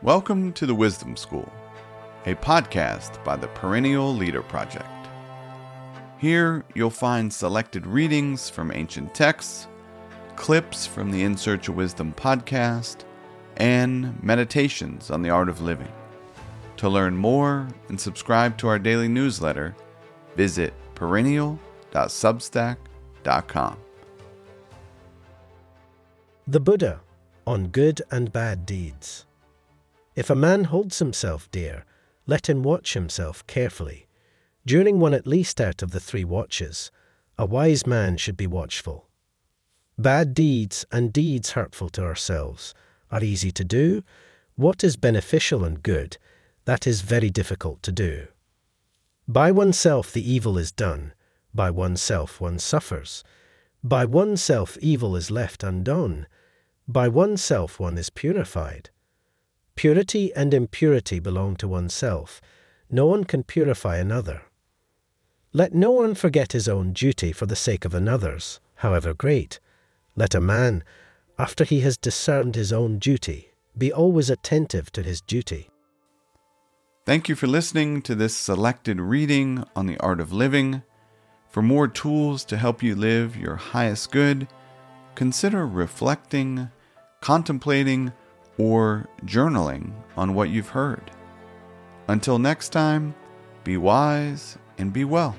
Welcome to the Wisdom School, a podcast by the Perennial Leader Project. Here you'll find selected readings from ancient texts, clips from the In Search of Wisdom podcast, and meditations on the art of living. To learn more and subscribe to our daily newsletter, visit perennial.substack.com. The Buddha on Good and Bad Deeds. If a man holds himself dear, let him watch himself carefully. During one at least out of the three watches, a wise man should be watchful. Bad deeds and deeds hurtful to ourselves are easy to do. What is beneficial and good, that is very difficult to do. By oneself the evil is done, by oneself one suffers. By oneself evil is left undone, by oneself one is purified. Purity and impurity belong to oneself. No one can purify another. Let no one forget his own duty for the sake of another's, however great. Let a man, after he has discerned his own duty, be always attentive to his duty. Thank you for listening to this selected reading on the art of living. For more tools to help you live your highest good, consider reflecting, contemplating, or journaling on what you've heard. Until next time, be wise and be well.